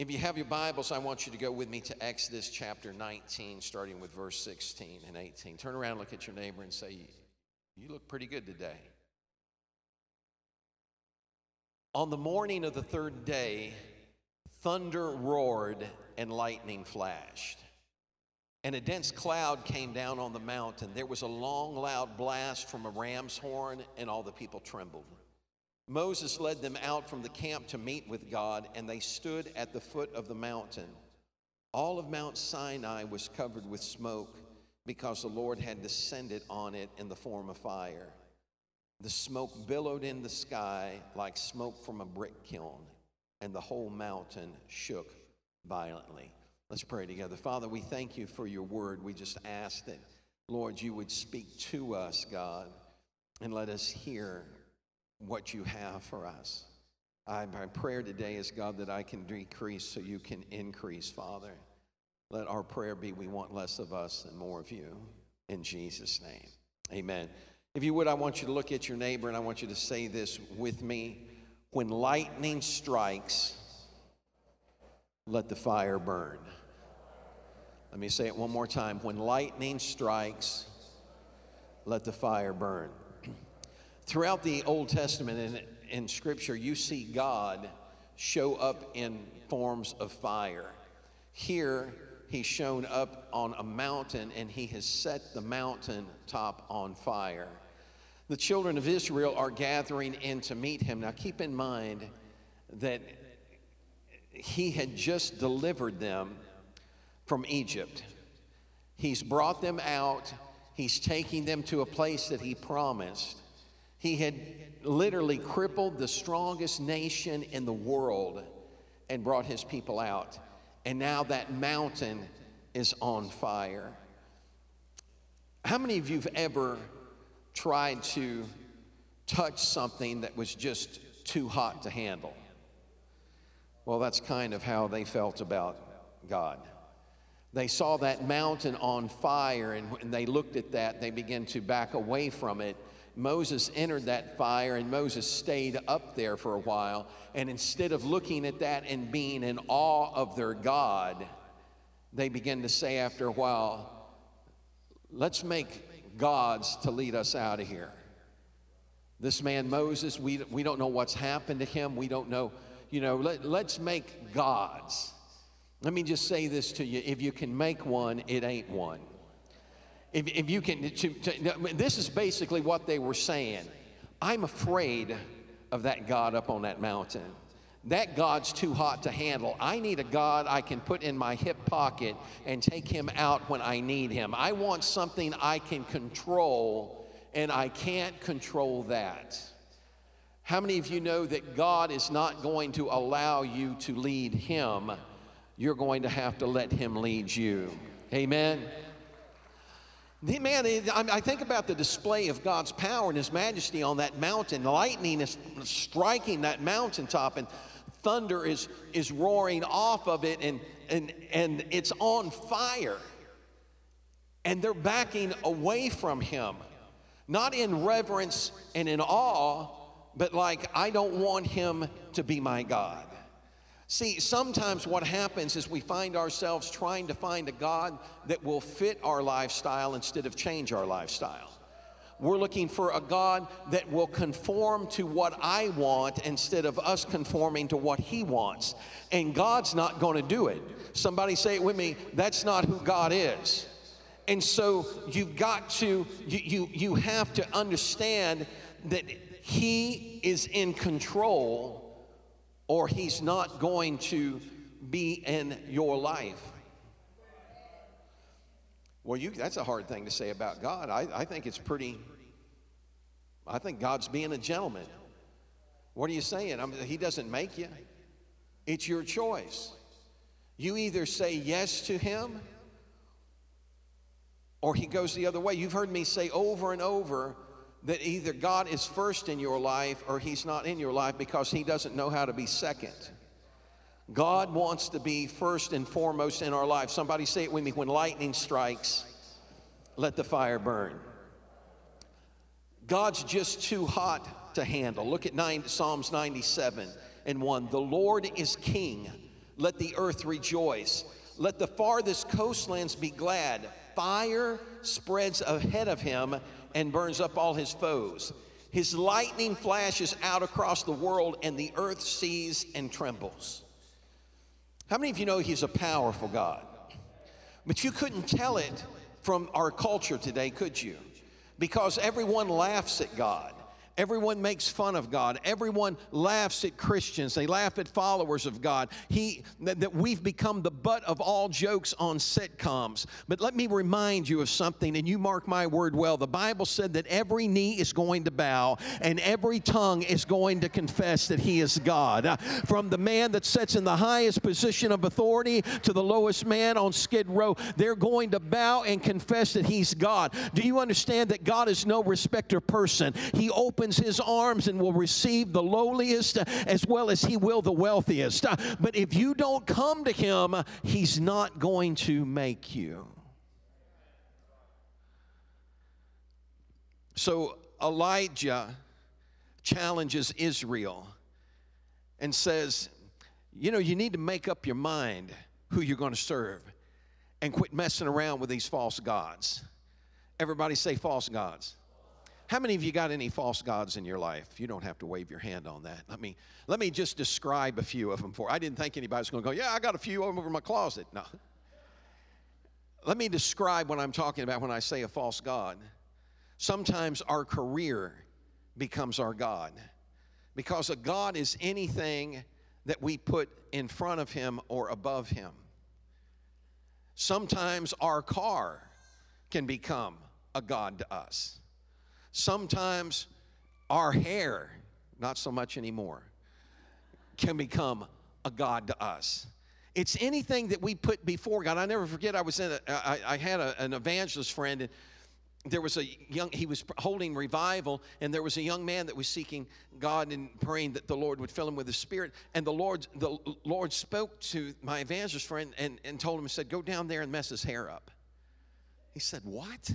If you have your Bibles, I want you to go with me to Exodus chapter 19, starting with verse 16 and 18. Turn around, look at your neighbor, and say, You look pretty good today. On the morning of the third day, thunder roared and lightning flashed. And a dense cloud came down on the mountain. There was a long, loud blast from a ram's horn, and all the people trembled. Moses led them out from the camp to meet with God, and they stood at the foot of the mountain. All of Mount Sinai was covered with smoke because the Lord had descended on it in the form of fire. The smoke billowed in the sky like smoke from a brick kiln, and the whole mountain shook violently. Let's pray together. Father, we thank you for your word. We just ask that, Lord, you would speak to us, God, and let us hear what you have for us. I, my prayer today is, God, that I can decrease so you can increase, Father. Let our prayer be we want less of us and more of you. In Jesus' name, amen. If you would, I want you to look at your neighbor and I want you to say this with me. When lightning strikes, let the fire burn. Let me say it one more time. When lightning strikes, let the fire burn. Throughout the Old Testament and in Scripture, you see God show up in forms of fire. Here, he's shown up on a mountain and he has set the mountain top on fire. The children of Israel are gathering in to meet him. Now, keep in mind that he had just delivered them from Egypt. He's brought them out, he's taking them to a place that he promised. He had literally crippled the strongest nation in the world and brought his people out. And now that mountain is on fire. How many of you have ever tried to touch something that was just too hot to handle? Well, that's kind of how they felt about God. They saw that mountain on fire, and when they looked at that, they began to back away from it. Moses entered that fire, and Moses stayed up there for a while. And instead of looking at that and being in awe of their God, they began to say after a while, let's make gods to lead us out of here. This man Moses, we, we don't know what's happened to him. We don't know, you know, let, let's make gods. Let me just say this to you if you can make one, it ain't one. If, if you can, to, to, this is basically what they were saying. I'm afraid of that God up on that mountain. That God's too hot to handle. I need a God I can put in my hip pocket and take him out when I need him. I want something I can control, and I can't control that. How many of you know that God is not going to allow you to lead him? you're going to have to let Him lead you. Amen. Man, I think about the display of God's power and His majesty on that mountain. Lightning is striking that mountaintop, and thunder is, is roaring off of it, and, and, and it's on fire. And they're backing away from Him, not in reverence and in awe, but like, I don't want Him to be my God. See, sometimes what happens is we find ourselves trying to find a God that will fit our lifestyle instead of change our lifestyle. We're looking for a God that will conform to what I want instead of us conforming to what He wants. And God's not going to do it. Somebody say it with me that's not who God is. And so you've got to, you, you, you have to understand that He is in control or he's not going to be in your life. Well, you, that's a hard thing to say about God. I, I think it's pretty, I think God's being a gentleman. What are you saying? I mean, he doesn't make you, it's your choice. You either say yes to him or he goes the other way. You've heard me say over and over that either God is first in your life or He's not in your life because He doesn't know how to be second. God wants to be first and foremost in our life. Somebody say it with me when lightning strikes, let the fire burn. God's just too hot to handle. Look at nine, Psalms 97 and 1. The Lord is king Let the earth rejoice. Let the farthest coastlands be glad. Fire spreads ahead of him and burns up all his foes. His lightning flashes out across the world, and the earth sees and trembles. How many of you know he's a powerful God? But you couldn't tell it from our culture today, could you? Because everyone laughs at God. Everyone makes fun of God. Everyone laughs at Christians. They laugh at followers of God. He that, that we've become the butt of all jokes on sitcoms. But let me remind you of something, and you mark my word well. The Bible said that every knee is going to bow and every tongue is going to confess that He is God. Uh, from the man that sits in the highest position of authority to the lowest man on Skid Row, they're going to bow and confess that He's God. Do you understand that God is no respecter person? He opens opens his arms and will receive the lowliest as well as he will the wealthiest. Uh, but if you don't come to him, he's not going to make you. So Elijah challenges Israel and says, You know, you need to make up your mind who you're going to serve and quit messing around with these false gods. Everybody say false gods. How many of you got any false gods in your life? You don't have to wave your hand on that. Let me let me just describe a few of them for. I didn't think anybody was going to go, "Yeah, I got a few of them over my closet." No. Let me describe what I'm talking about when I say a false god. Sometimes our career becomes our god. Because a god is anything that we put in front of him or above him. Sometimes our car can become a god to us. Sometimes our hair, not so much anymore, can become a God to us. It's anything that we put before God. I never forget, I was in a, I, I had a, an evangelist friend, and there was a young, he was holding revival, and there was a young man that was seeking God and praying that the Lord would fill him with the Spirit. And the Lord, the Lord spoke to my evangelist friend and, and told him, said, Go down there and mess his hair up. He said, What?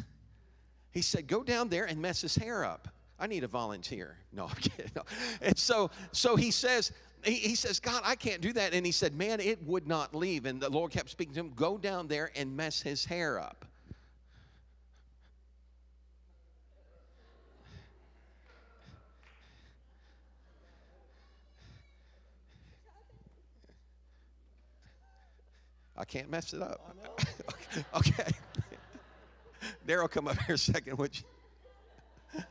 He said, Go down there and mess his hair up. I need a volunteer. No, I'm kidding. No. And so, so he says, he, he says, God, I can't do that. And he said, Man, it would not leave. And the Lord kept speaking to him, Go down there and mess his hair up. I can't mess it up. okay. Daryl, come up here a second, would you?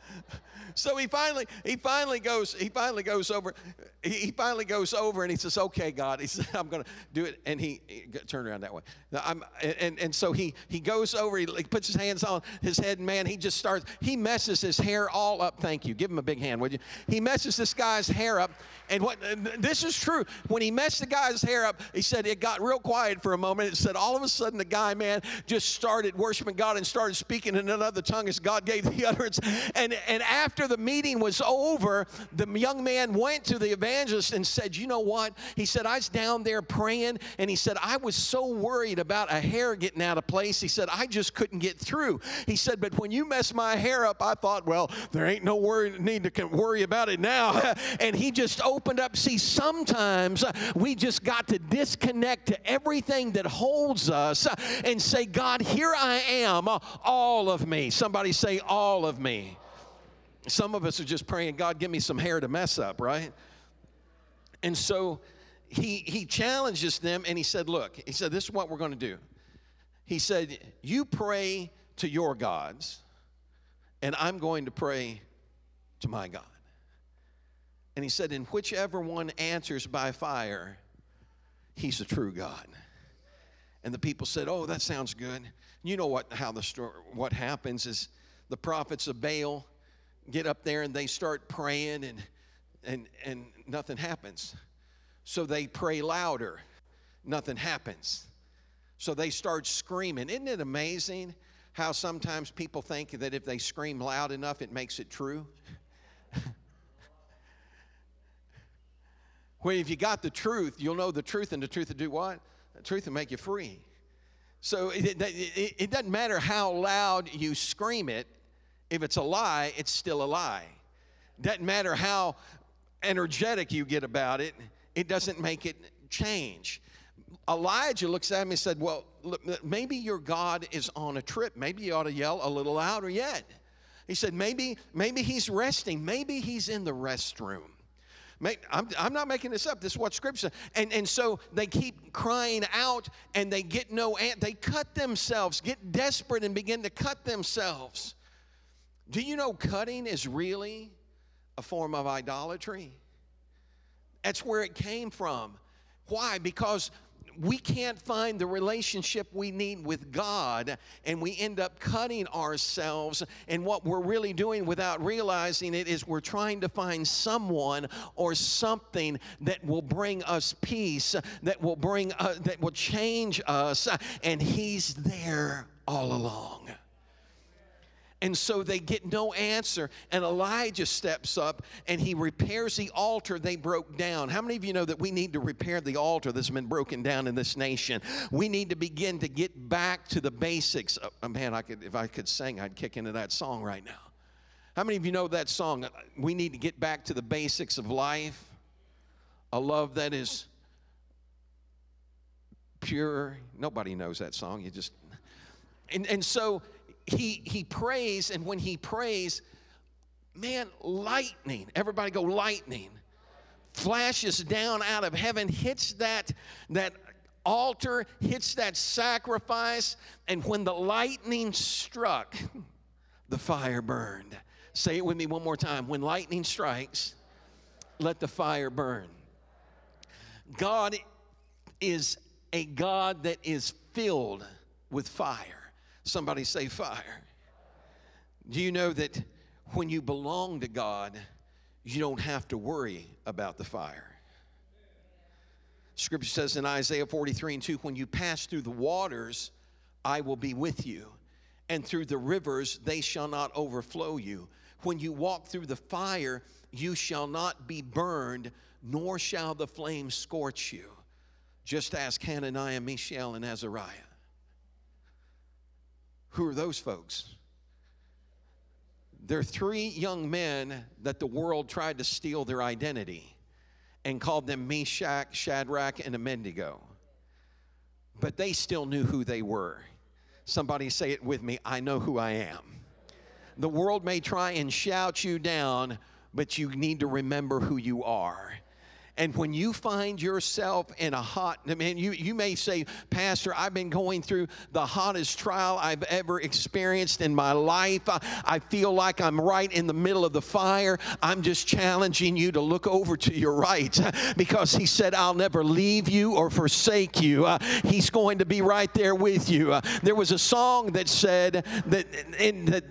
So he finally he finally goes he finally goes over he, finally goes over and he says okay god he said i'm gonna do it. And he, he turn around that way. I'm, and, and so he he goes over he, he puts his hands on his head and man he just starts he messes his hair all up. Thank you. Give him a big hand would you? He messes this guy's hair up. And what this is true. When he messed the guy's hair up he said it got real quiet for a moment. It said all of a sudden the guy man just started worshiping god and started speaking in another tongue as god gave the utterance. And and after the meeting was over, the young man went to the evangelist and said, You know what? He said, I was down there praying, and he said, I was so worried about a hair getting out of place. He said, I just couldn't get through. He said, But when you messed my hair up, I thought, Well, there ain't no worry, need to worry about it now. and he just opened up. See, sometimes we just got to disconnect to everything that holds us and say, God, here I am, all of me. Somebody say, All of me. Some of us are just praying, God, give me some hair to mess up, right? And so he, he challenges them and he said, Look, he said, this is what we're going to do. He said, You pray to your gods, and I'm going to pray to my God. And he said, And whichever one answers by fire, he's a true God. And the people said, Oh, that sounds good. You know what how the story what happens is the prophets of Baal get up there and they start praying and and and nothing happens. So they pray louder. Nothing happens. So they start screaming. Isn't it amazing how sometimes people think that if they scream loud enough it makes it true? well, if you got the truth, you'll know the truth, and the truth will do what? The truth will make you free. So it, it, it, doesn't matter how loud you scream it, if it's a lie, it's still a lie. Doesn't matter how energetic you get about it, it doesn't make it change. Elijah looks at him and said, Well, maybe your God is on a trip. Maybe you ought to yell a little louder yet. He said, Maybe, maybe he's resting. Maybe he's in the restroom. I'm, I'm not making this up. This is what Scripture says. And, and so they keep crying out and they get no answer. They cut themselves, get desperate, and begin to cut themselves. Do you know cutting is really a form of idolatry? That's where it came from. Why? Because we can't find the relationship we need with God, and we end up cutting ourselves. And what we're really doing without realizing it is we're trying to find someone or something that will bring us peace, that will bring, uh, that will change us, and He's there all along. And so they get no answer. And Elijah steps up and he repairs the altar they broke down. How many of you know that we need to repair the altar that's been broken down in this nation? We need to begin to get back to the basics. Oh, oh man, I could, if I could sing, I'd kick into that song right now. How many of you know that song? Uh, we need to get back to the basics of life. A love that is pure. Nobody knows that song. You just. And, and so he he prays, and when he prays, man, lightning. Everybody go lightning. Flashes down out of heaven, hits that that altar, hits that sacrifice, and when the lightning struck, the fire burned. Say it with me one more time. When lightning strikes, let the fire burn. God is a God that is filled with fire. Somebody say fire. Do you know that when you belong to God, you don't have to worry about the fire? Scripture says in Isaiah 43 and 2 when you pass through the waters, I will be with you, and through the rivers, they shall not overflow you. When you walk through the fire, you shall not be burned, nor shall the flame scorch you. Just ask Hananiah, Mishael, and Azariah. Who are those folks? They're three young men that the world tried to steal their identity and called them Meshach, Shadrach, and Abednego. But they still knew who they were. Somebody say it with me I know who I am. The world may try and shout you down, but you need to remember who you are. And when you find yourself in a hot, I mean, you, you may say, Pastor, I've been going through the hottest trial I've ever experienced in my life. I, I feel like I'm right in the middle of the fire. I'm just challenging you to look over to your right because He said, I'll never leave you or forsake you. Uh, he's going to be right there with you. Uh, there was a song that said that, in, that,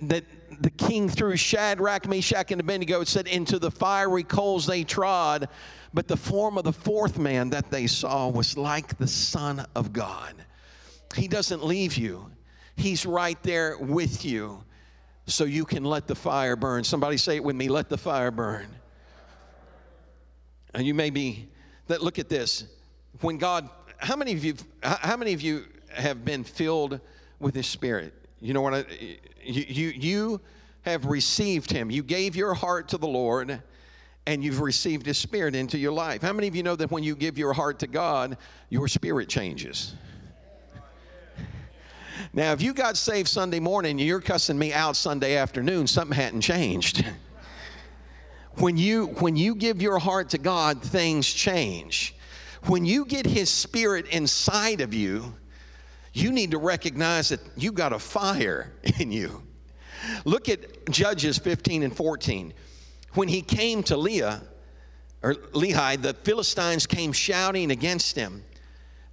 that the king threw Shadrach, Meshach, and Abednego, it said, into the fiery coals they trod. But the form of the fourth man that they saw was like the Son of God. He doesn't leave you, He's right there with you so you can let the fire burn. Somebody say it with me let the fire burn. And you may be, that look at this. When God, how many of you, how many of you have been filled with His Spirit? You know what I, you, you, you have received him. You gave your heart to the Lord and you've received his spirit into your life. How many of you know that when you give your heart to God, your spirit changes? Now, if you got saved Sunday morning and you're cussing me out Sunday afternoon, something hadn't changed. when you when you give your heart to God, things change. When you get his spirit inside of you, you need to recognize that you've got a fire in you. Look at Judges 15 and 14. When he came to Leah, or Lehi, the Philistines came shouting against him.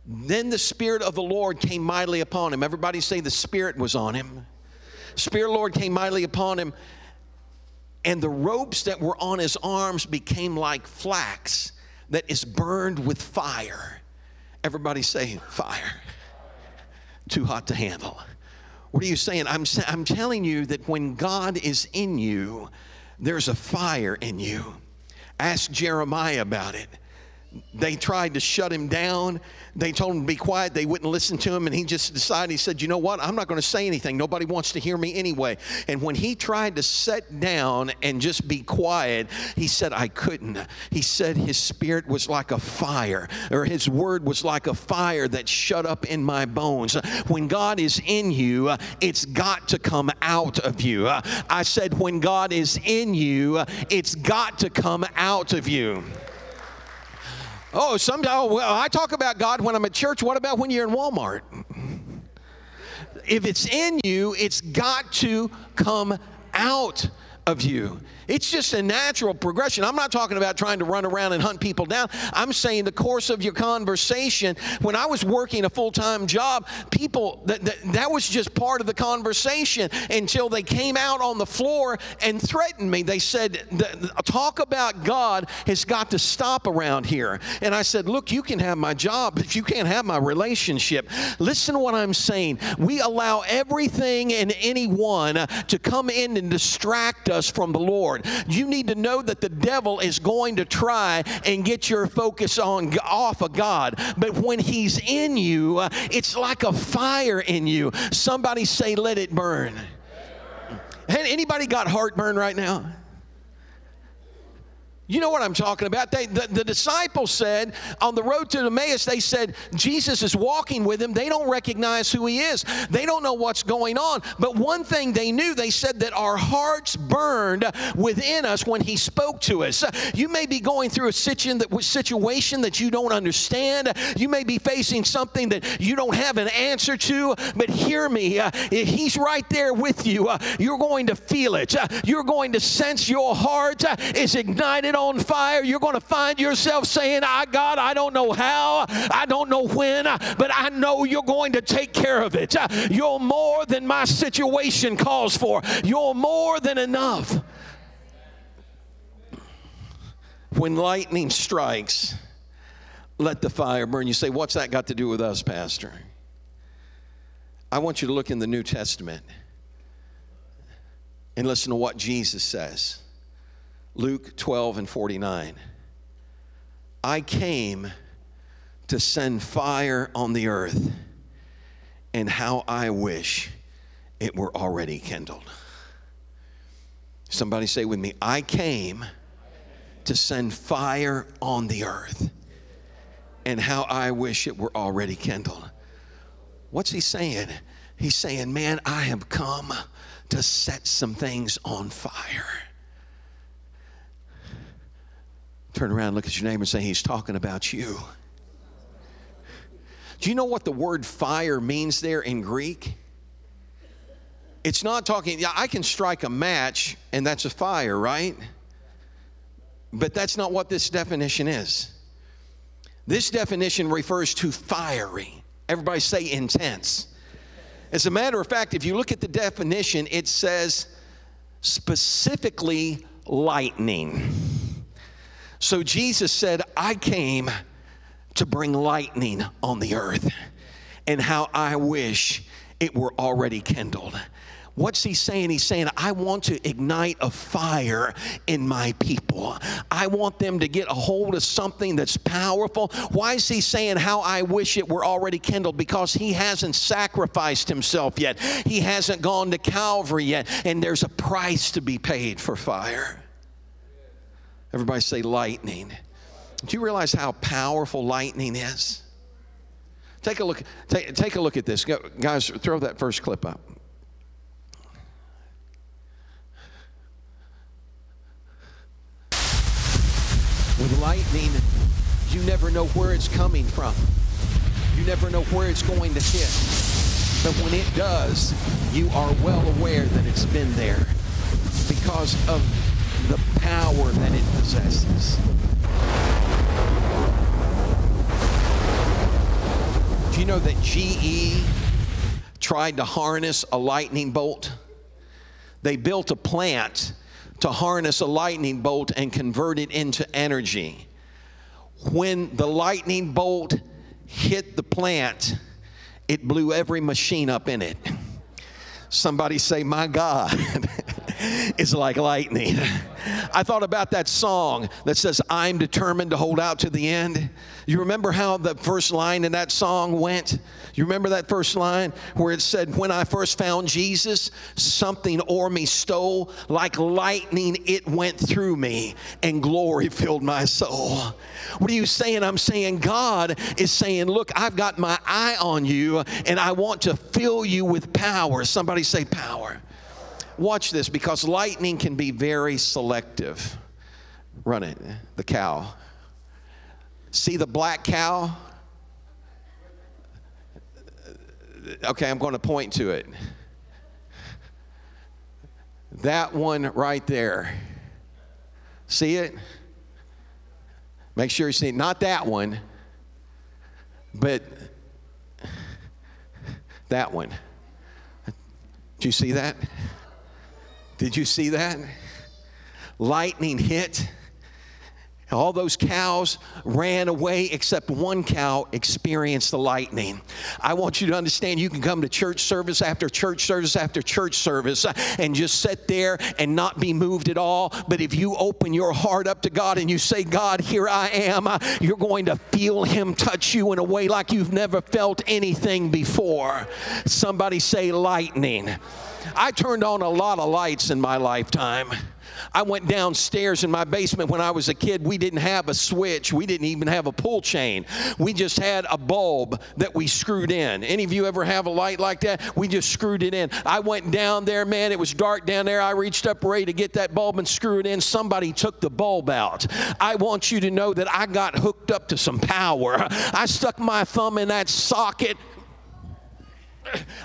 Then the Spirit of the Lord came mightily upon him. Everybody say the Spirit was on him. Spirit Lord came mightily upon him, and the ropes that were on his arms became like flax that is burned with fire. Everybody say fire. Too hot to handle. What are you saying? I'm, I'm telling you that when God is in you, there's a fire in you. Ask Jeremiah about it. They tried to shut him down. They told him to be quiet. They wouldn't listen to him. And he just decided, he said, You know what? I'm not going to say anything. Nobody wants to hear me anyway. And when he tried to sit down and just be quiet, he said, I couldn't. He said his spirit was like a fire, or his word was like a fire that shut up in my bones. When God is in you, it's got to come out of you. I said, When God is in you, it's got to come out of you. Oh, some, oh, well, I talk about God when I'm at church. What about when you're in Walmart? If it's in you, it's got to come out of you. It's just a natural progression. I'm not talking about trying to run around and hunt people down. I'm saying the course of your conversation. When I was working a full time job, people, that, that, that was just part of the conversation until they came out on the floor and threatened me. They said, talk about God has got to stop around here. And I said, Look, you can have my job, but you can't have my relationship. Listen to what I'm saying. We allow everything and anyone to come in and distract us from the Lord. Lord. You need to know that the devil is going to try and get your focus on off of God. But when he's in you, uh, it's like a fire in you. Somebody say, let it burn. Anybody got heartburn right now? You know what I'm talking about. They, the, the, disciples said on the road to Emmaus, they said Jesus is walking with them. They don't recognize who he is, they don't know what's going on. But one thing they knew, they said that our hearts burned within us when he spoke to us. You may be going through a situation that you don't understand, you may be facing something that you don't have an answer to, but hear me. He's right there with you. You're going to feel it, you're going to sense your heart is ignited on fire, you're going to find yourself saying, I God, I don't know how, I don't know when, but I know you're going to take care of it. You're more than my situation calls for. You're more than enough. When lightning strikes, let the fire burn. You say, What's that got to do with us, Pastor? I want you to look in the New Testament and listen to what Jesus says. Luke 12 and 49. I came to send fire on the earth, and how I wish it were already kindled. Somebody say with me, I came to send fire on the earth, and how I wish it were already kindled. What's he saying? He's saying, Man, I have come to set some things on fire. Turn around, look at your neighbor, and say, He's talking about you. Do you know what the word fire means there in Greek? It's not talking, yeah, I can strike a match and that's a fire, right? But that's not what this definition is. This definition refers to fiery. Everybody say intense. As a matter of fact, if you look at the definition, it says specifically lightning. So Jesus said, I came to bring lightning on the earth, and how I wish it were already kindled. What's he saying? He's saying, I want to ignite a fire in my people. I want them to get a hold of something that's powerful. Why is he saying, How I wish it were already kindled? Because he hasn't sacrificed himself yet, he hasn't gone to Calvary yet, and there's a price to be paid for fire. Everybody say lightning. Do you realize how powerful lightning is? Take a look. Take, take a look at this, guys. Throw that first clip up. With lightning, you never know where it's coming from. You never know where it's going to hit. But when it does, you are well aware that it's been there because of the power that it possesses. Do you know that GE tried to harness a lightning bolt? They built a plant to harness a lightning bolt and convert it into energy. When the lightning bolt hit the plant, it blew every machine up in it. Somebody say, My God is like lightning. I thought about that song that says, I'm determined to hold out to the end. You remember how the first line in that song went? You remember that first line where it said, When I first found Jesus, something o'er me stole, like lightning it went through me, and glory filled my soul. What are you saying? I'm saying God is saying, Look, I've got my eye on you, and I want to fill you with power. Somebody say, Power. Watch this because lightning can be very selective. Run it, the cow. See the black cow? Okay, I'm going to point to it. That one right there. See it? Make sure you see it. Not that one, but that one. Do you see that? Did you see that? Lightning hit all those cows ran away except one cow experienced the lightning. I want you to understand you can come to church service after church service after church service and just sit there and not be moved at all. But if you open your heart up to God and you say, God, here I am, you're going to feel Him touch you in a way like you've never felt anything before. Somebody say, lightning. I turned on a lot of lights in my lifetime. I went downstairs in my basement when I was a kid. We didn't have a switch, we didn't even have a pull chain. We just had a bulb that we screwed in. Any of you ever have a light like that? We just screwed it in. I went down there, man, it was dark down there. I reached up ready to get that bulb and screw it in. Somebody took the bulb out. I want you to know that I got hooked up to some power. I stuck my thumb in that socket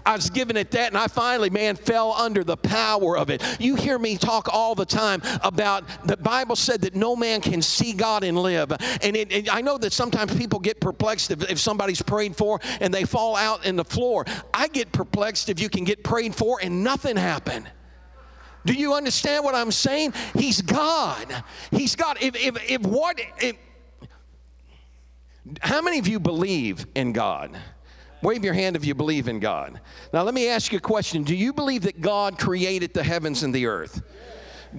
I was giving it that, and I finally, man, fell under the power of it. You hear me talk all the time about the Bible said that no man can see God and live. And it, it, I know that sometimes people get perplexed if, if somebody's prayed for and they fall out in the floor. I get perplexed if you can get prayed for and nothing happen. Do you understand what I'm saying? He's God. He's God. If, if, if what, if, how many of you believe in God? Wave your hand if you believe in God. Now, let me ask you a question Do you believe that God created the heavens and the earth?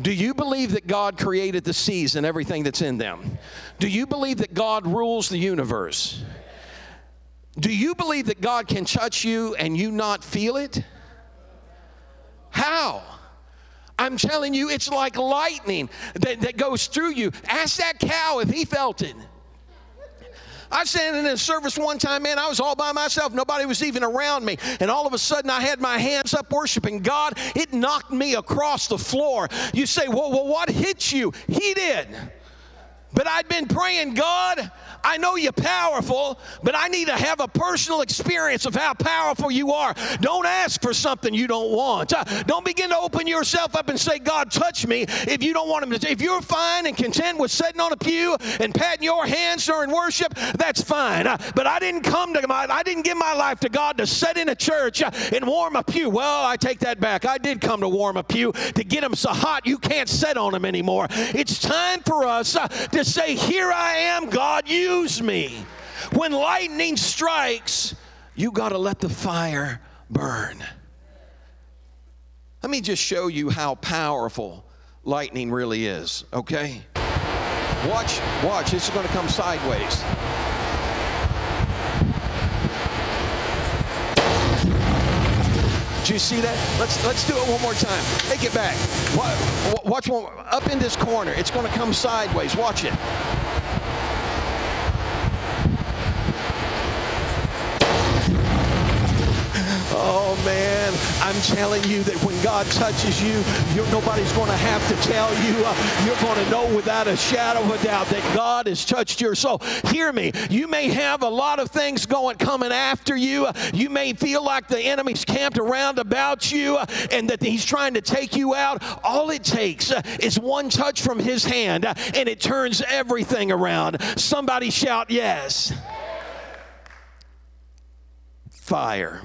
Do you believe that God created the seas and everything that's in them? Do you believe that God rules the universe? Do you believe that God can touch you and you not feel it? How? I'm telling you, it's like lightning that, that goes through you. Ask that cow if he felt it. I was standing in a service one time, man, I was all by myself. Nobody was even around me. And all of a sudden, I had my hands up worshiping God. It knocked me across the floor. You say, well, well what hit you? He did. But I'd been praying, God, I know you're powerful, but I need to have a personal experience of how powerful you are. Don't ask for something you don't want. Uh, don't begin to open yourself up and say, God, touch me if you don't want him to. If you're fine and content with sitting on a pew and patting your hands during worship, that's fine. Uh, but I didn't come to my, I didn't give my life to God to sit in a church uh, and warm a pew. Well, I take that back. I did come to warm a pew to get them so hot you can't sit on them anymore. It's time for us to say, Here I am, God, use me. When lightning strikes, you got to let the fire burn. Let me just show you how powerful lightning really is, okay? Watch, watch, this is going to come sideways. Do you see that? Let's let's do it one more time. Take it back. Watch one up in this corner. It's going to come sideways. Watch it. Oh man, I'm telling you that when God touches you, nobody's going to have to tell you. Uh, you're going to know without a shadow of a doubt that God has touched your soul. Hear me. You may have a lot of things going coming after you. You may feel like the enemy's camped around about you uh, and that he's trying to take you out. All it takes uh, is one touch from his hand uh, and it turns everything around. Somebody shout yes. Fire.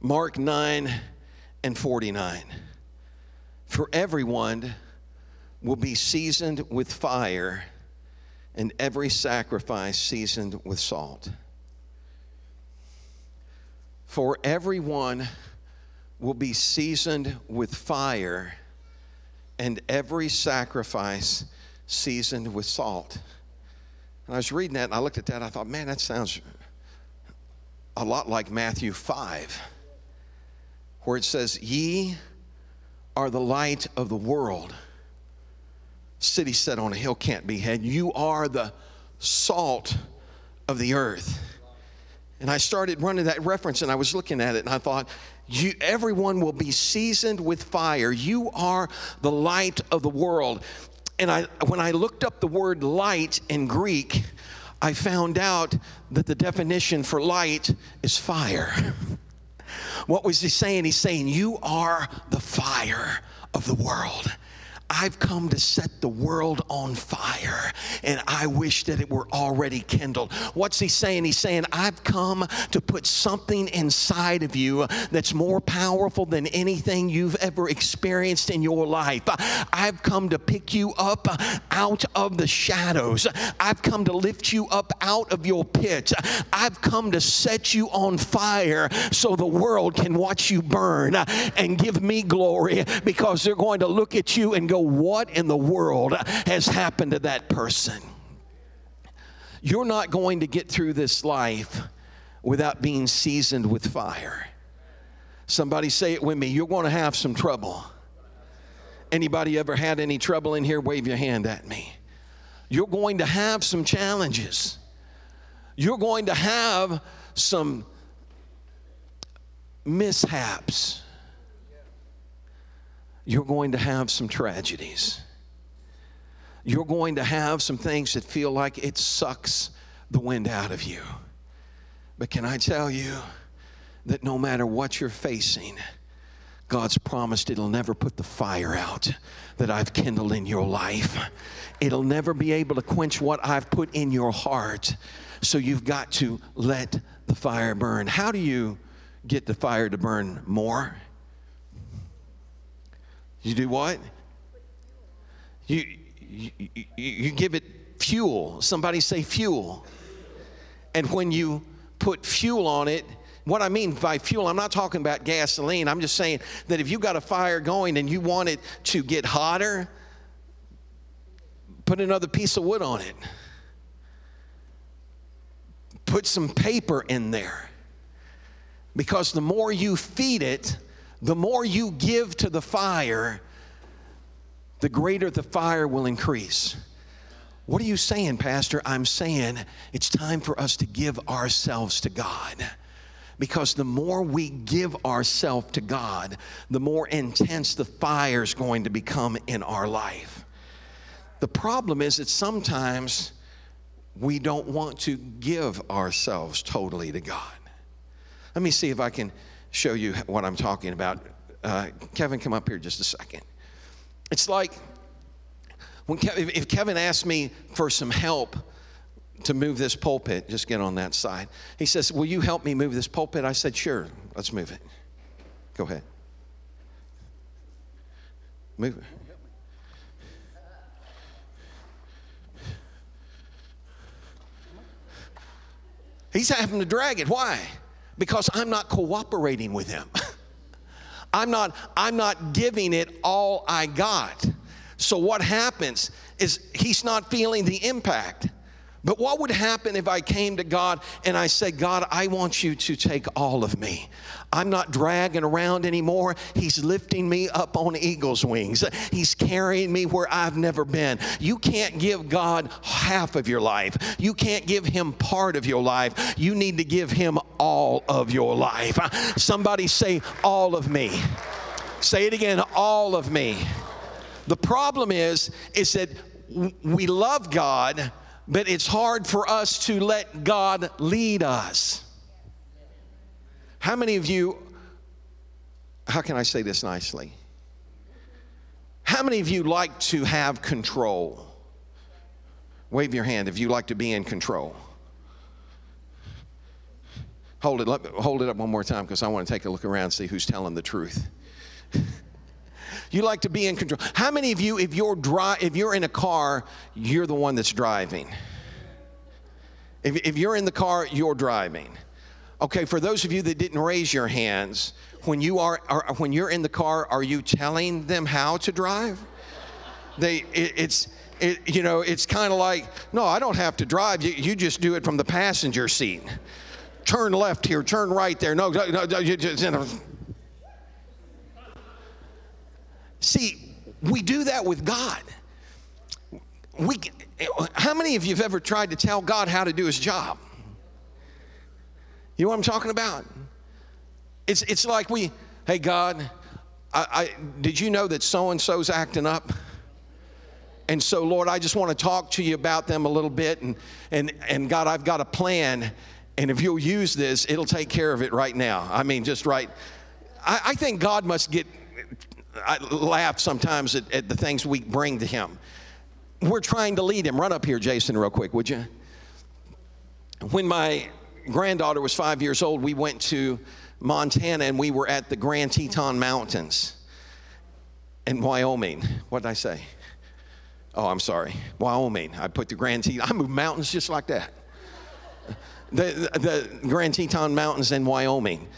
Mark 9 and 49. For everyone will be seasoned with fire, and every sacrifice seasoned with salt. For everyone will be seasoned with fire, and every sacrifice seasoned with salt. And I was reading that and I looked at that and I thought, man, that sounds a lot like Matthew 5, where it says, Ye are the light of the world. City set on a hill can't be hid. You are the salt of the earth. And I started running that reference and I was looking at it and I thought, you, everyone will be seasoned with fire. You are the light of the world. And I, when I looked up the word light in Greek, I found out that the definition for light is fire. What was he saying? He's saying, You are the fire of the world. I've come to set the world on fire, and I wish that it were already kindled. What's he saying? He's saying, I've come to put something inside of you that's more powerful than anything you've ever experienced in your life. I've come to pick you up out of the shadows. I've come to lift you up out of your pit. I've come to set you on fire so the world can watch you burn and give me glory because they're going to look at you and go, what in the world has happened to that person. You're not going to get through this life without being seasoned with fire. Somebody say it with me. You're going to have some trouble. Anybody ever had any trouble in here? Wave your hand at me. You're going to have some challenges. You're going to have some mishaps you're going to have some tragedies. You're going to have some things that feel like it sucks the wind out of you. But can I tell you that no matter what you're facing, God's promised it'll never put the fire out that I've kindled in your life. It'll never be able to quench what I've put in your heart. So you've got to let the fire burn. How do you get the fire to burn more? You do what? You, you, you give it fuel. Somebody say fuel. And when you put fuel on it, what I mean by fuel, I'm not talking about gasoline. I'm just saying that if you got a fire going and you want it to get hotter, put another piece of wood on it. Put some paper in there. Because the more you feed it, the more you give to the fire, the greater the fire will increase. What are you saying, Pastor? I'm saying it's time for us to give ourselves to God. Because the more we give ourselves to God, the more intense the fire is going to become in our life. The problem is that sometimes we don't want to give ourselves totally to God. Let me see if I can show you what I'm talking about. Uh, Kevin, come up here just a second. It's like when Ke- if Kevin asked me for some help to move this pulpit, just get on that side. He says, Will you help me move this pulpit? I said, Sure, let's move it. Go ahead. Move it. He's having to drag it. Why? Because I'm not cooperating with him. I'm not I'm not giving it all I got. So what happens is he's not feeling the impact. But what would happen if I came to God and I said, God, I want you to take all of me. I'm not dragging around anymore. He's lifting me up on eagle's wings. He's carrying me where I've never been. You can't give God half of your life. You can't give him part of your life. You need to give him all of your life. Somebody say, all of me. Say it again, all of me. The problem is, is that we love God but it's hard for us to let God lead us. How many of you, how can I say this nicely? How many of you like to have control? Wave your hand if you like to be in control. Hold it, hold it up one more time because I want to take a look around and see who's telling the truth. You like to be in control. How many of you, if you're dri- if you're in a car, you're the one that's driving? If, if you're in the car, you're driving. Okay, for those of you that didn't raise your hands, when you are, are when you're in the car, are you telling them how to drive? They, it, it's, it, you know, it's kind of like, no, I don't have to drive. You, you just do it from the passenger seat. Turn left here, turn right there. No, no, no you just, you know. See, we do that with God. We, how many of you have ever tried to tell God how to do his job? You know what I'm talking about? It's, it's like we, hey, God, I, I did you know that so and so's acting up? And so, Lord, I just want to talk to you about them a little bit. And, and, and God, I've got a plan. And if you'll use this, it'll take care of it right now. I mean, just right. I, I think God must get, I laugh sometimes at, at the things we bring to Him. We're trying to lead Him. Run up here, Jason, real quick, would you? When my granddaughter was five years old, we went to Montana and we were at the Grand Teton Mountains in Wyoming. What did I say? Oh, I'm sorry. Wyoming. I put the Grand Teton. I move mountains just like that. The, the, the Grand Teton Mountains in Wyoming.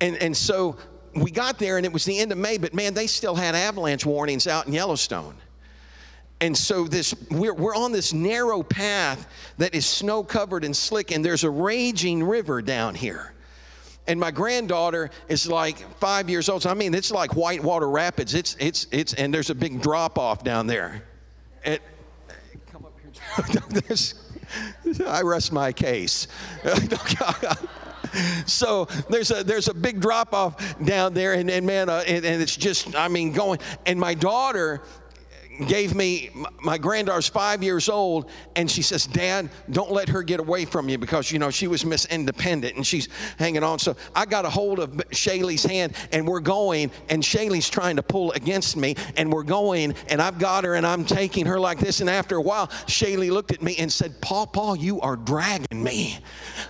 And, and so we got there and it was the end of May, but man, they still had avalanche warnings out in Yellowstone. And so this we're, we're on this narrow path that is snow covered and slick, and there's a raging river down here. And my granddaughter is like five years old. So I mean, it's like Whitewater Rapids. It's it's it's and there's a big drop off down there. It, come up here. I rest my case. so there's a there's a big drop off down there, and, and man, uh, and, and it's just I mean going. And my daughter gave me my granddaughter's five years old and she says dad don't let her get away from you because you know she was miss independent and she's hanging on. So i got a hold of shaylee's hand and we're going and shaylee's trying to pull against me and we're going and i've got her and i'm taking her like this. And after a while shaylee looked at me and said paul paul you are dragging me.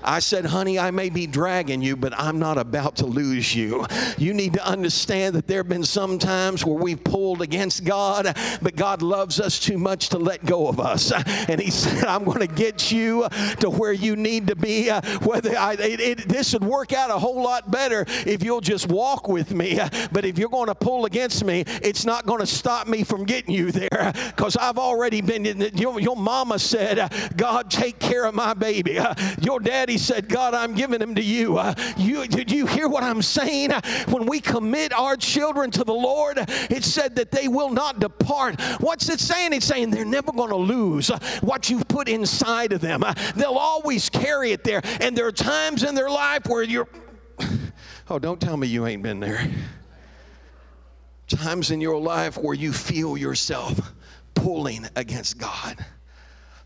I said honey i may be dragging you but i'm not about to lose you. You need to understand that there have been some times where we've pulled against god but God loves us too much to let go of us. And He said, I'm going to get you to where you need to be. Uh, whether I, it, it, this would work out a whole lot better if you'll just walk with me. But if you're going to pull against me, it's not going to stop me from getting you there because I've already been in the, your, your mama said, uh, God, take care of my baby. Your daddy said, God, I'm giving him to you. Uh, you did you hear what I'm saying? When we commit our children to the Lord, it said that they will not depart What's it saying? It's saying they're never going to lose uh, what you've put inside of them. Uh, they'll always carry it there. And there are times in their life where you're, oh, don't tell me you ain't been there. Times in your life where you feel yourself pulling against God,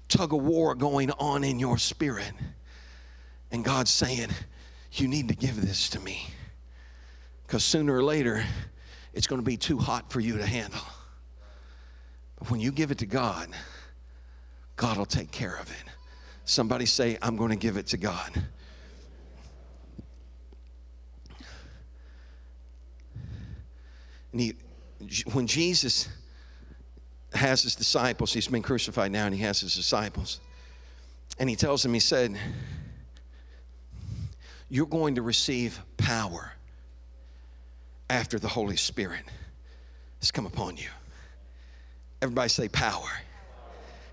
tug of war going on in your spirit. And God's saying, You need to give this to me. Because sooner or later, it's going to be too hot for you to handle. When you give it to God, God will take care of it. Somebody say, I'm going to give it to God. And he, when Jesus has his disciples, he's been crucified now, and he has his disciples. And he tells them, he said, You're going to receive power after the Holy Spirit has come upon you. Everybody say power.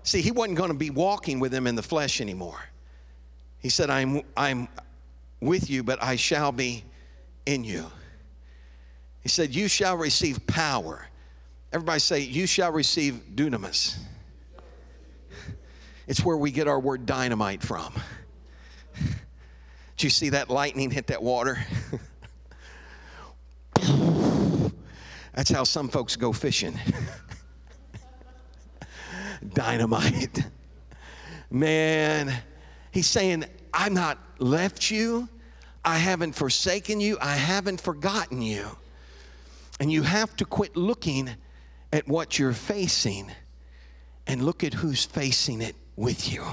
See, he wasn't going to be walking with them in the flesh anymore. He said, I'm, I'm with you, but I shall be in you. He said, You shall receive power. Everybody say, You shall receive dunamis. It's where we get our word dynamite from. Did you see that lightning hit that water? That's how some folks go fishing. dynamite. Man, he's saying, I've not left you. I haven't forsaken you. I haven't forgotten you. And you have to quit looking at what you're facing and look at who's facing it with you.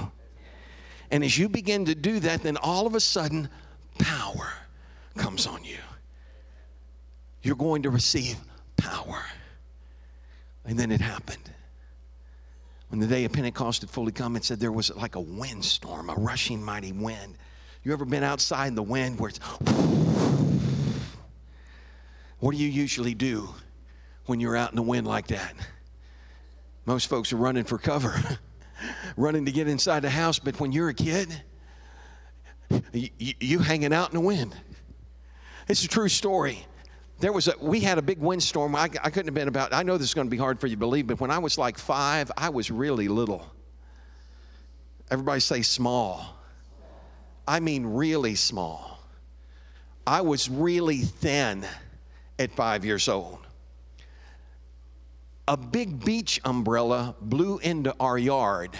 And as you begin to do that, then all of a sudden, power comes on you. You're going to receive power. And then it happened when the day of Pentecost had fully come, it said there was like a windstorm, a rushing mighty wind. You ever been outside in the wind where it's. What do you usually do when you're out in the wind like that? Most folks are running for cover, running to get inside the house, but when you're a kid, you, you hanging out in the wind. It's a true story. There was a, we had a big windstorm. I, I couldn't have been about, I know this is going to be hard for you to believe, but when I was like five, I was really little. Everybody say small. I mean, really small. I was really thin at five years old. A big beach umbrella blew into our yard.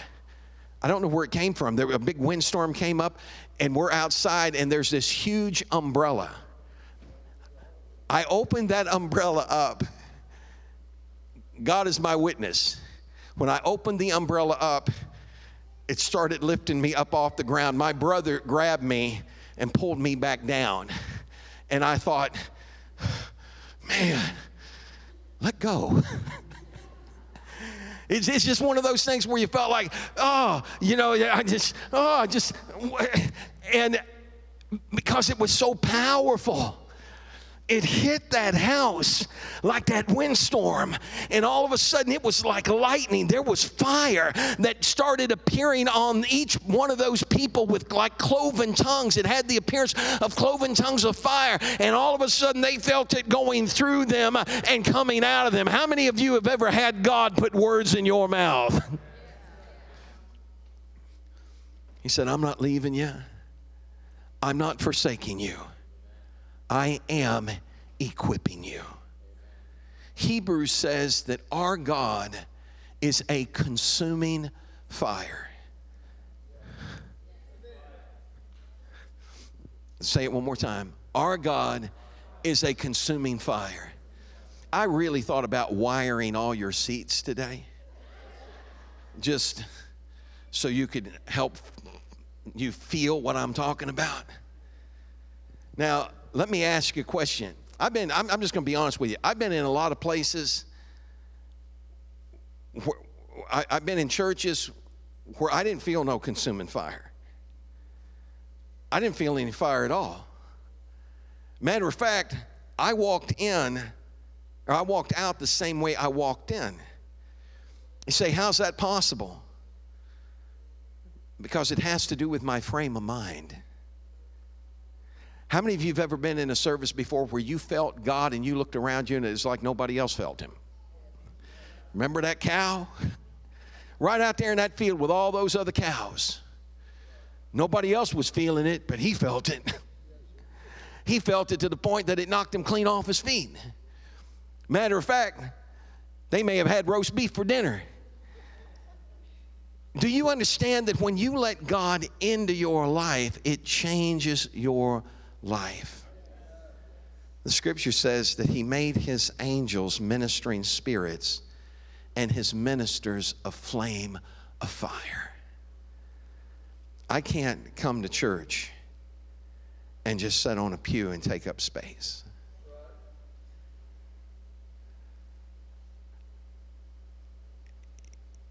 I don't know where it came from. There, a big windstorm came up, and we're outside, and there's this huge umbrella. I opened that umbrella up. God is my witness. When I opened the umbrella up, it started lifting me up off the ground. My brother grabbed me and pulled me back down. And I thought, man, let go. It's, it's just one of those things where you felt like, oh, you know, I just, oh, I just, and because it was so powerful it hit that house like that windstorm. And all of a sudden, it was like lightning. There was fire that started appearing on each one of those people with like cloven tongues. It had the appearance of cloven tongues of fire. And all of a sudden, they felt it going through them and coming out of them. How many of you have ever had God put words in your mouth? He said, I'm not leaving you, I'm not forsaking you. I am equipping you. Hebrews says that our God is a consuming fire. Say it one more time. Our God is a consuming fire. I really thought about wiring all your seats today, just so you could help you feel what I'm talking about. Now, let me ask you a question. I've been, I'm, I'm just going to be honest with you. I've been in a lot of places where I, I've been in churches where I didn't feel no consuming fire. I didn't feel any fire at all. Matter of fact, I walked in, or I walked out the same way I walked in. You say, how's that possible? Because it has to do with my frame of mind. How many of you have ever been in a service before where you felt God and you looked around you and it's like nobody else felt Him? Remember that cow? Right out there in that field with all those other cows. Nobody else was feeling it, but he felt it. he felt it to the point that it knocked him clean off his feet. Matter of fact, they may have had roast beef for dinner. Do you understand that when you let God into your life, it changes your life. The scripture says that he made his angels ministering spirits and his ministers a flame of fire. I can't come to church and just sit on a pew and take up space.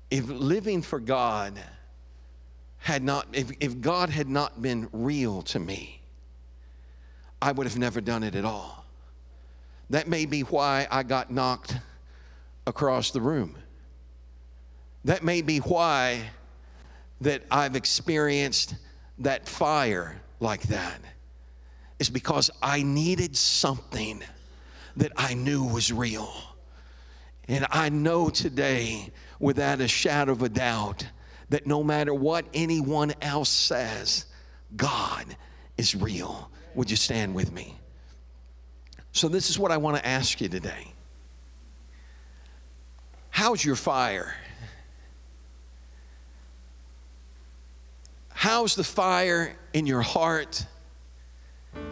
If living for God had not, if, if God had not been real to me, I would have never done it at all. That may be why I got knocked across the room. That may be why that I've experienced that fire like that. Is because I needed something that I knew was real. And I know today, without a shadow of a doubt, that no matter what anyone else says, God is real. Would you stand with me? So, this is what I want to ask you today. How's your fire? How's the fire in your heart,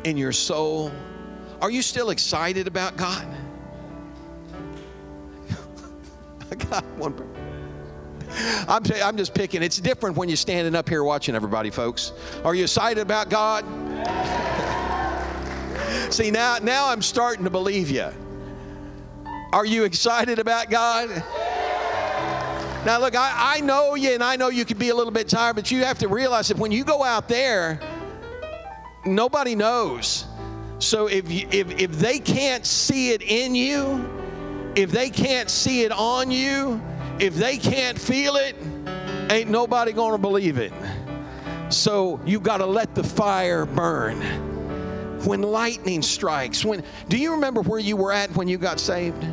in your soul? Are you still excited about God? I got one. I'm, t- I'm just picking. It's different when you're standing up here watching everybody, folks. Are you excited about God? See, now, now I'm starting to believe you. Are you excited about God? Now, look, I, I know you and I know you could be a little bit tired, but you have to realize that when you go out there, nobody knows. So if, you, if, if they can't see it in you, if they can't see it on you, if they can't feel it, ain't nobody to believe it. So you got to let the fire burn. When lightning strikes, when do you remember where you were at when you got saved?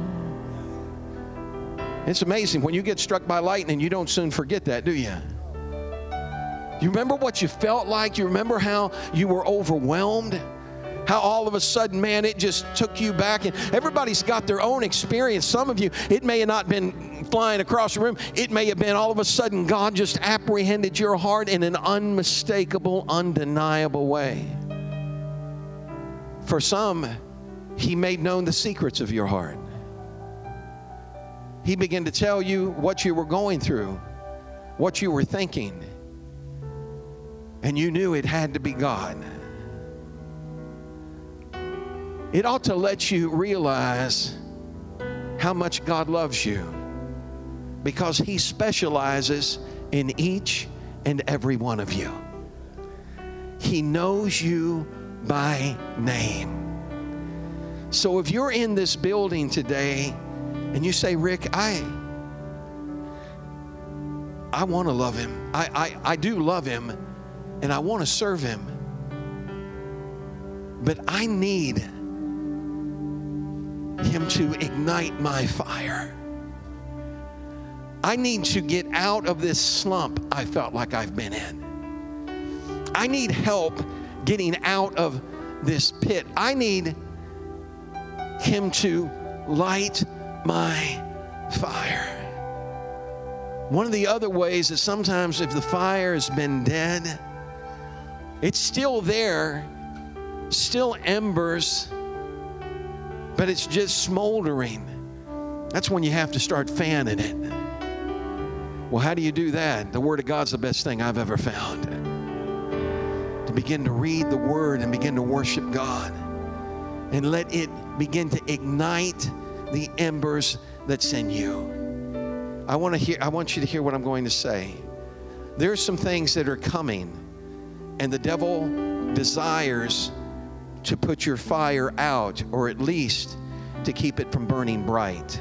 It's amazing when you get struck by lightning, you don't soon forget that, do you? You remember what you felt like? You remember how you were overwhelmed? How all of a sudden, man, it just took you back. And everybody's got their own experience. Some of you, it may have not been flying across the room. It may have been all of a sudden God just apprehended your heart in an unmistakable, undeniable way. For some, He made known the secrets of your heart. He began to tell you what you were going through, what you were thinking, and you knew it had to be God it ought to let you realize how much God loves you because He specializes in each and every one of you. He knows you by name. So if you're in this building today and you say, Rick, I I want to love him. I, I, I do love him and I want to serve him. But I need him to ignite my fire. I need to get out of this slump I felt like I've been in. I need help getting out of this pit. I need Him to light my fire. One of the other ways is sometimes if the fire has been dead, it's still there, still embers but it's just smoldering. That's when you have to start fanning it. Well, how do you do that? The Word of God's the best thing I've ever found. To begin to read the Word and begin to worship God and let it begin to ignite the embers that's in you. I want to hear I want you to hear what I'm going to say. There are some things that are coming and the devil desires to put your fire out, or at least to keep it from burning bright.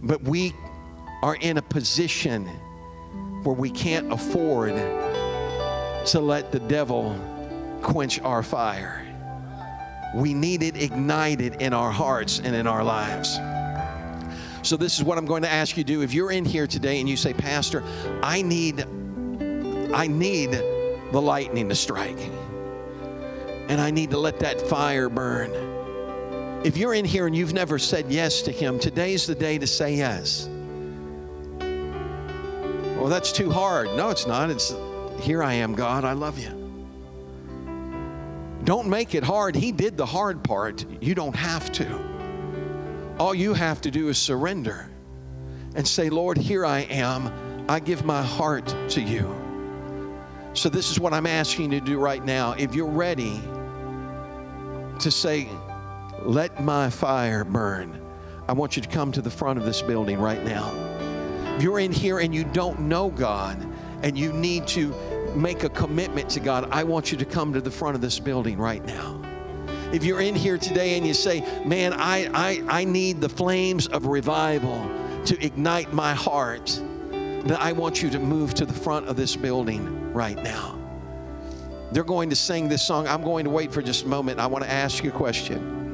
But we are in a position where we can't afford to let the devil quench our fire. We need it ignited in our hearts and in our lives. So, this is what I'm going to ask you to do. If you're in here today and you say, Pastor, I need, I need the lightning to strike. And I need to let that fire burn. If you're in here and you've never said yes to Him, today's the day to say yes. Well, that's too hard. No, it's not. It's here I am, God. I love you. Don't make it hard. He did the hard part. You don't have to. All you have to do is surrender and say, Lord, here I am. I give my heart to you. So, this is what I'm asking you to do right now. If you're ready to say, Let my fire burn, I want you to come to the front of this building right now. If you're in here and you don't know God and you need to make a commitment to God, I want you to come to the front of this building right now. If you're in here today and you say, Man, I, I, I need the flames of revival to ignite my heart, then I want you to move to the front of this building right now. They're going to sing this song. I'm going to wait for just a moment. I want to ask you a question.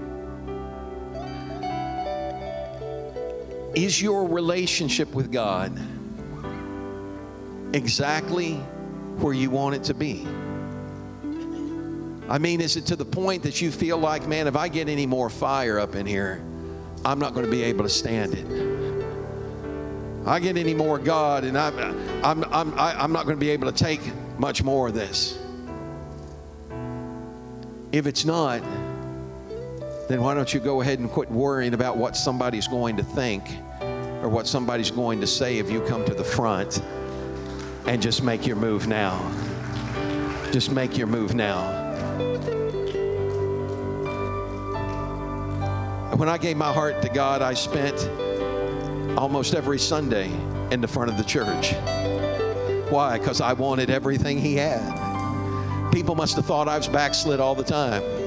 Is your relationship with God exactly where you want it to be? I mean, is it to the point that you feel like, man, if I get any more fire up in here, I'm not going to be able to stand it? I get any more God, and I'm, I'm, I'm, I'm not going to be able to take much more of this. If it's not, then why don't you go ahead and quit worrying about what somebody's going to think or what somebody's going to say if you come to the front and just make your move now. Just make your move now. When I gave my heart to God, I spent almost every Sunday in the front of the church. Why? Because I wanted everything he had. People must have thought I was backslid all the time.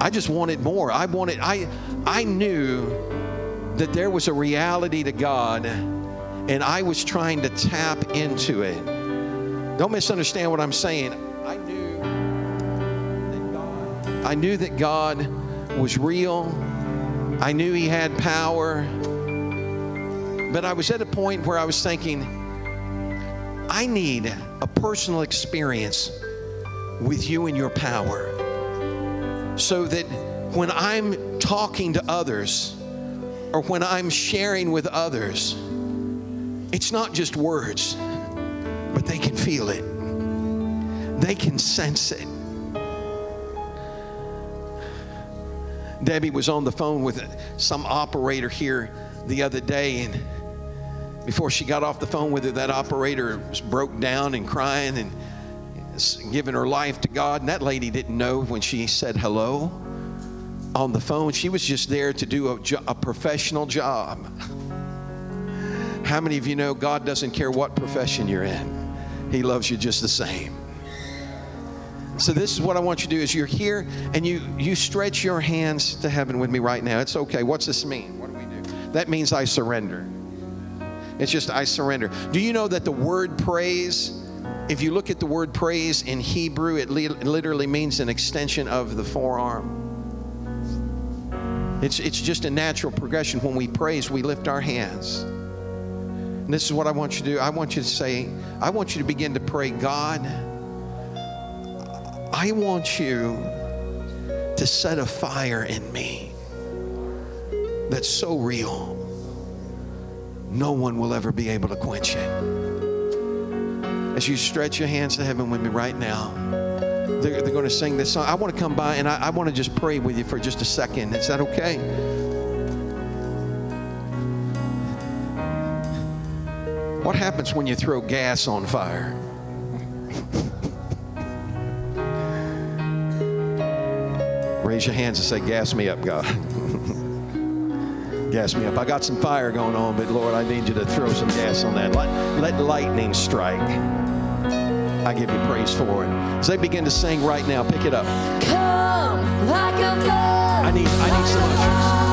I just wanted more. I wanted, I, I knew that there was a reality to God, and I was trying to tap into it. Don't misunderstand what I'm saying. I knew that God, I knew that God was real. I knew He had power. But I was at a point where I was thinking, I need a personal experience with you and your power so that when I'm talking to others or when I'm sharing with others, it's not just words, but they can feel it, they can sense it. Debbie was on the phone with some operator here the other day, and before she got off the phone with her, that operator broke down and crying and giving her life to God. And that lady didn't know when she said hello on the phone. She was just there to do a, jo- a professional job. How many of you know God doesn't care what profession you're in? He loves you just the same. So this is what I want you to do is you're here and you you stretch your hands to heaven with me right now. It's okay. What's this mean? What do we do? That means I surrender. It's just I surrender. Do you know that the word praise if you look at the word praise in Hebrew, it literally means an extension of the forearm. It's, it's just a natural progression. When we praise, we lift our hands. And this is what I want you to do. I want you to say, I want you to begin to pray, God, I want you to set a fire in me that's so real, no one will ever be able to quench it as you stretch your hands to heaven with me right now, they're, they're going to sing this song. I want to come by and I, I want to just pray with you for just a second. Is that okay? What happens when you throw gas on fire? Raise your hands and say, Gas me up, God. gas me up. I got some fire going on, but Lord, I need you to throw some gas on that. Let, let lightning strike. I give you praise for it. As they begin to sing right now, pick it up. Come like a flood. I need, I need some ushers.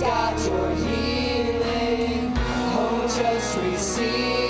Got your healing. Oh, just receive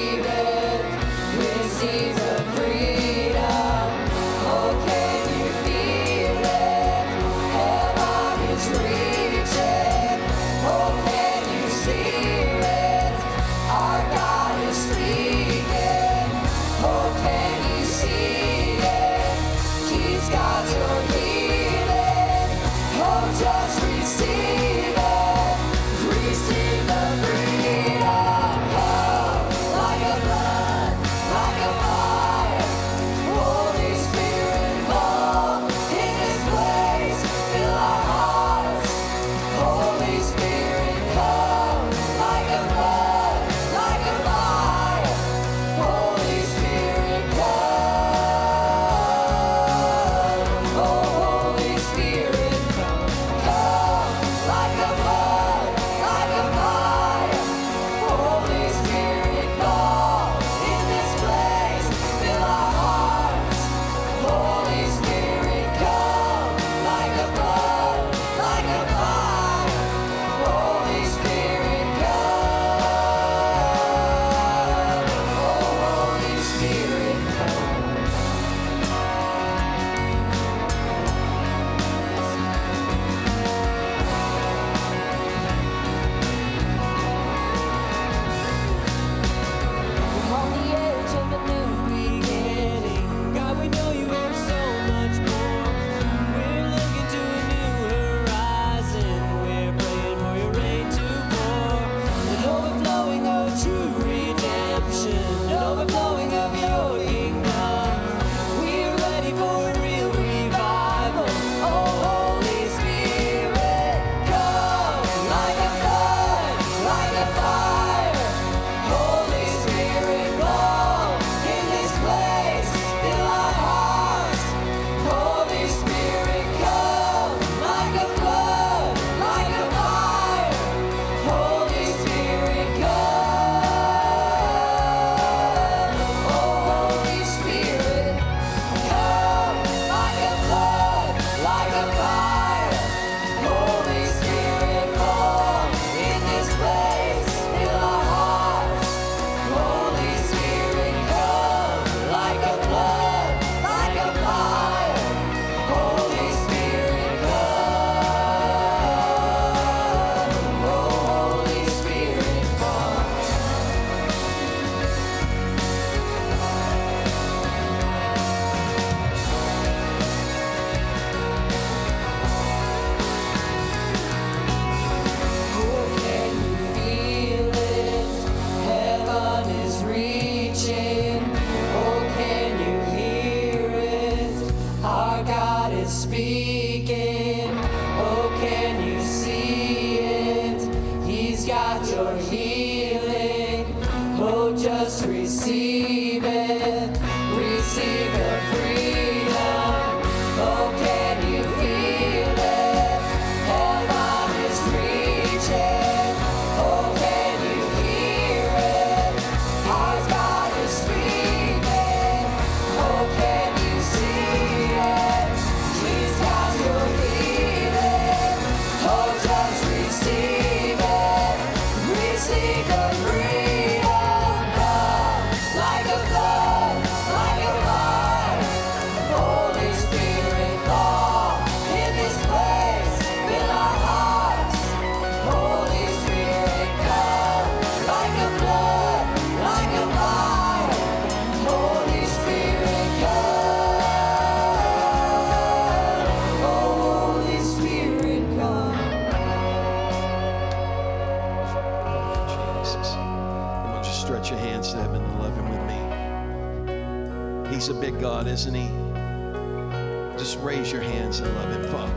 He's a big God, isn't He? Just raise your hands and love Him, Father.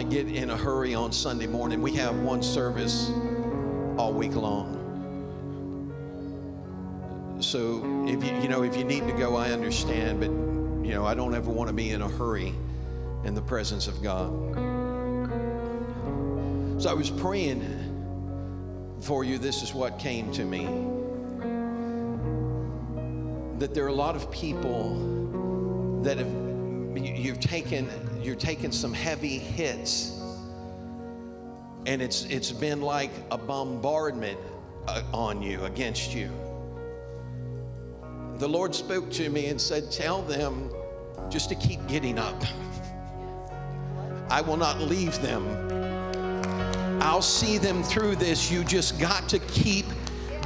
to get in a hurry on Sunday morning. We have one service all week long. So if you you know if you need to go, I understand, but you know, I don't ever want to be in a hurry in the presence of God. So I was praying for you. This is what came to me that there are a lot of people that have you've taken you're taking some heavy hits and it's it's been like a bombardment uh, on you against you. The lord spoke to me and said tell them just to keep getting up. I will not leave them. I'll see them through this. You just got to keep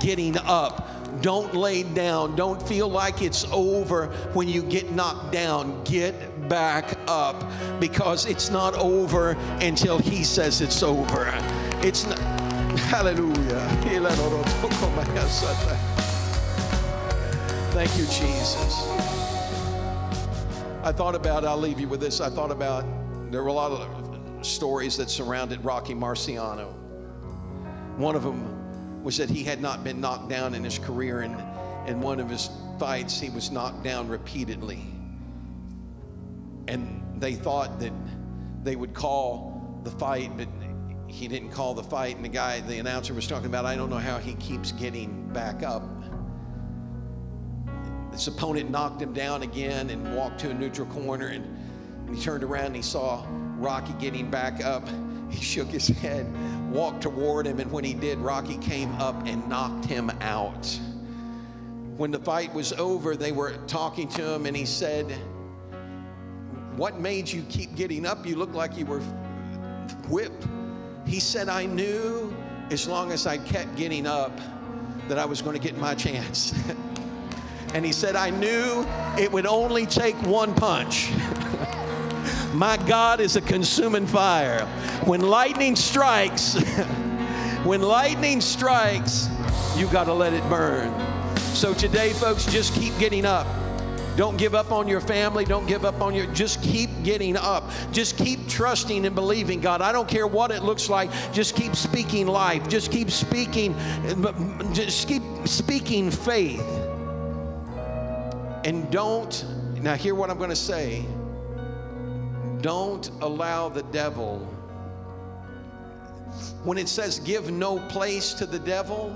getting up don't lay down. Don't feel like it's over when you get knocked down. Get back up because it's not over until he says it's over. It's not hallelujah. Thank you jesus. I thought about i'll leave you with this. I thought about there were a lot of stories that surrounded rocky marciano. One of them was that he had not been knocked down in his career, and in one of his fights, he was knocked down repeatedly. And they thought that they would call the fight, but he didn't call the fight. And the guy, the announcer, was talking about, I don't know how he keeps getting back up. His opponent knocked him down again and walked to a neutral corner, and, and he turned around and he saw Rocky getting back up. He shook his head, walked toward him, and when he did, Rocky came up and knocked him out. When the fight was over, they were talking to him, and he said, What made you keep getting up? You look like you were whipped. He said, I knew as long as I kept getting up that I was going to get my chance. and he said, I knew it would only take one punch. My God is a consuming fire. When lightning strikes, when lightning strikes, you got to let it burn. So today, folks, just keep getting up. Don't give up on your family. Don't give up on your, just keep getting up. Just keep trusting and believing God. I don't care what it looks like. Just keep speaking life. Just keep speaking, just keep speaking faith. And don't, now hear what I'm going to say. Don't allow the devil, when it says give no place to the devil,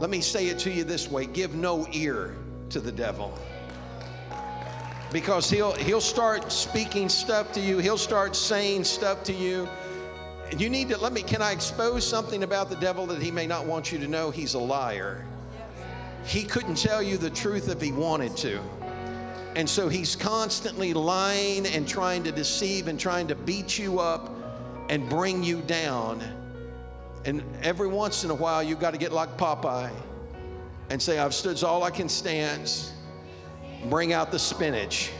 let me say it to you this way give no ear to the devil. Because he'll, he'll start speaking stuff to you, he'll start saying stuff to you. You need to let me, can I expose something about the devil that he may not want you to know? He's a liar. He couldn't tell you the truth if he wanted to. And so he's constantly lying and trying to deceive and trying to beat you up and bring you down. And every once in a while, you've got to get like Popeye and say, I've stood all I can stand. Bring out the spinach.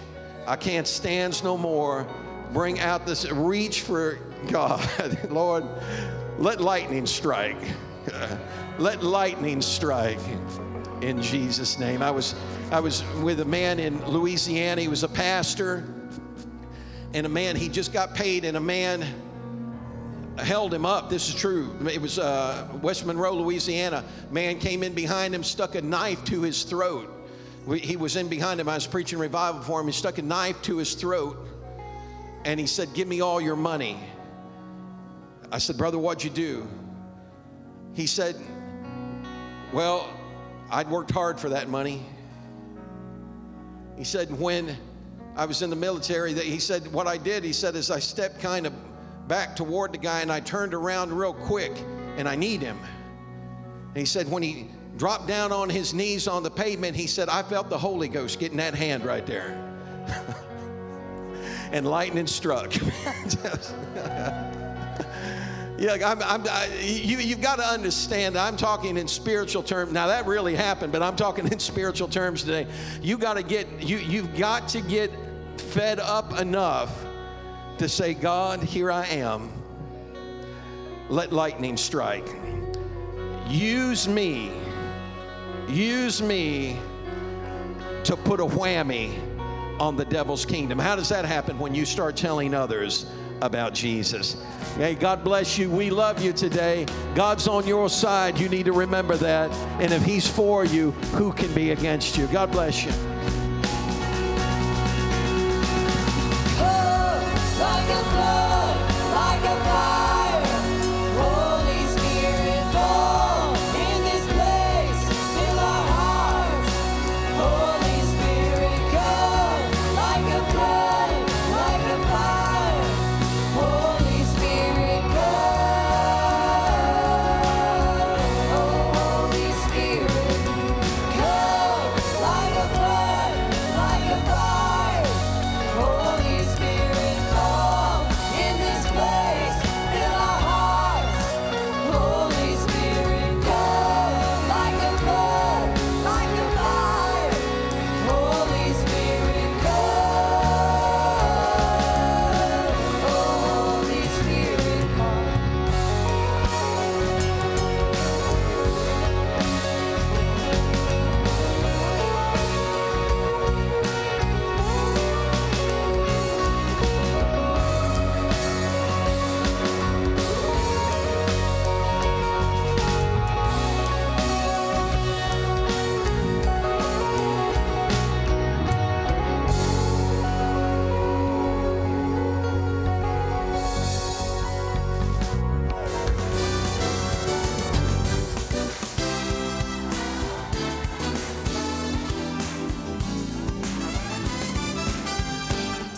I can't stand no more. Bring out this, reach for God. Lord, let lightning strike. let lightning strike in Jesus' name. I was I was with a man in Louisiana. He was a pastor, and a man he just got paid, and a man held him up. This is true. It was uh, West Monroe, Louisiana. Man came in behind him, stuck a knife to his throat. He was in behind him. I was preaching revival for him. He stuck a knife to his throat, and he said, "Give me all your money." I said, "Brother, what'd you do?" He said, "Well." I'd worked hard for that money. He said, when I was in the military, that he said, what I did, he said, is I stepped kind of back toward the guy and I turned around real quick and I kneed him. And he said, when he dropped down on his knees on the pavement, he said, I felt the Holy Ghost getting that hand right there. and lightning struck. Yeah, I'm, I'm, I, you, you've got to understand, I'm talking in spiritual terms. Now, that really happened, but I'm talking in spiritual terms today. You got to get, you, you've got to get fed up enough to say, God, here I am. Let lightning strike. Use me. Use me to put a whammy on the devil's kingdom. How does that happen when you start telling others about Jesus? Hey, God bless you. We love you today. God's on your side. You need to remember that. And if He's for you, who can be against you? God bless you.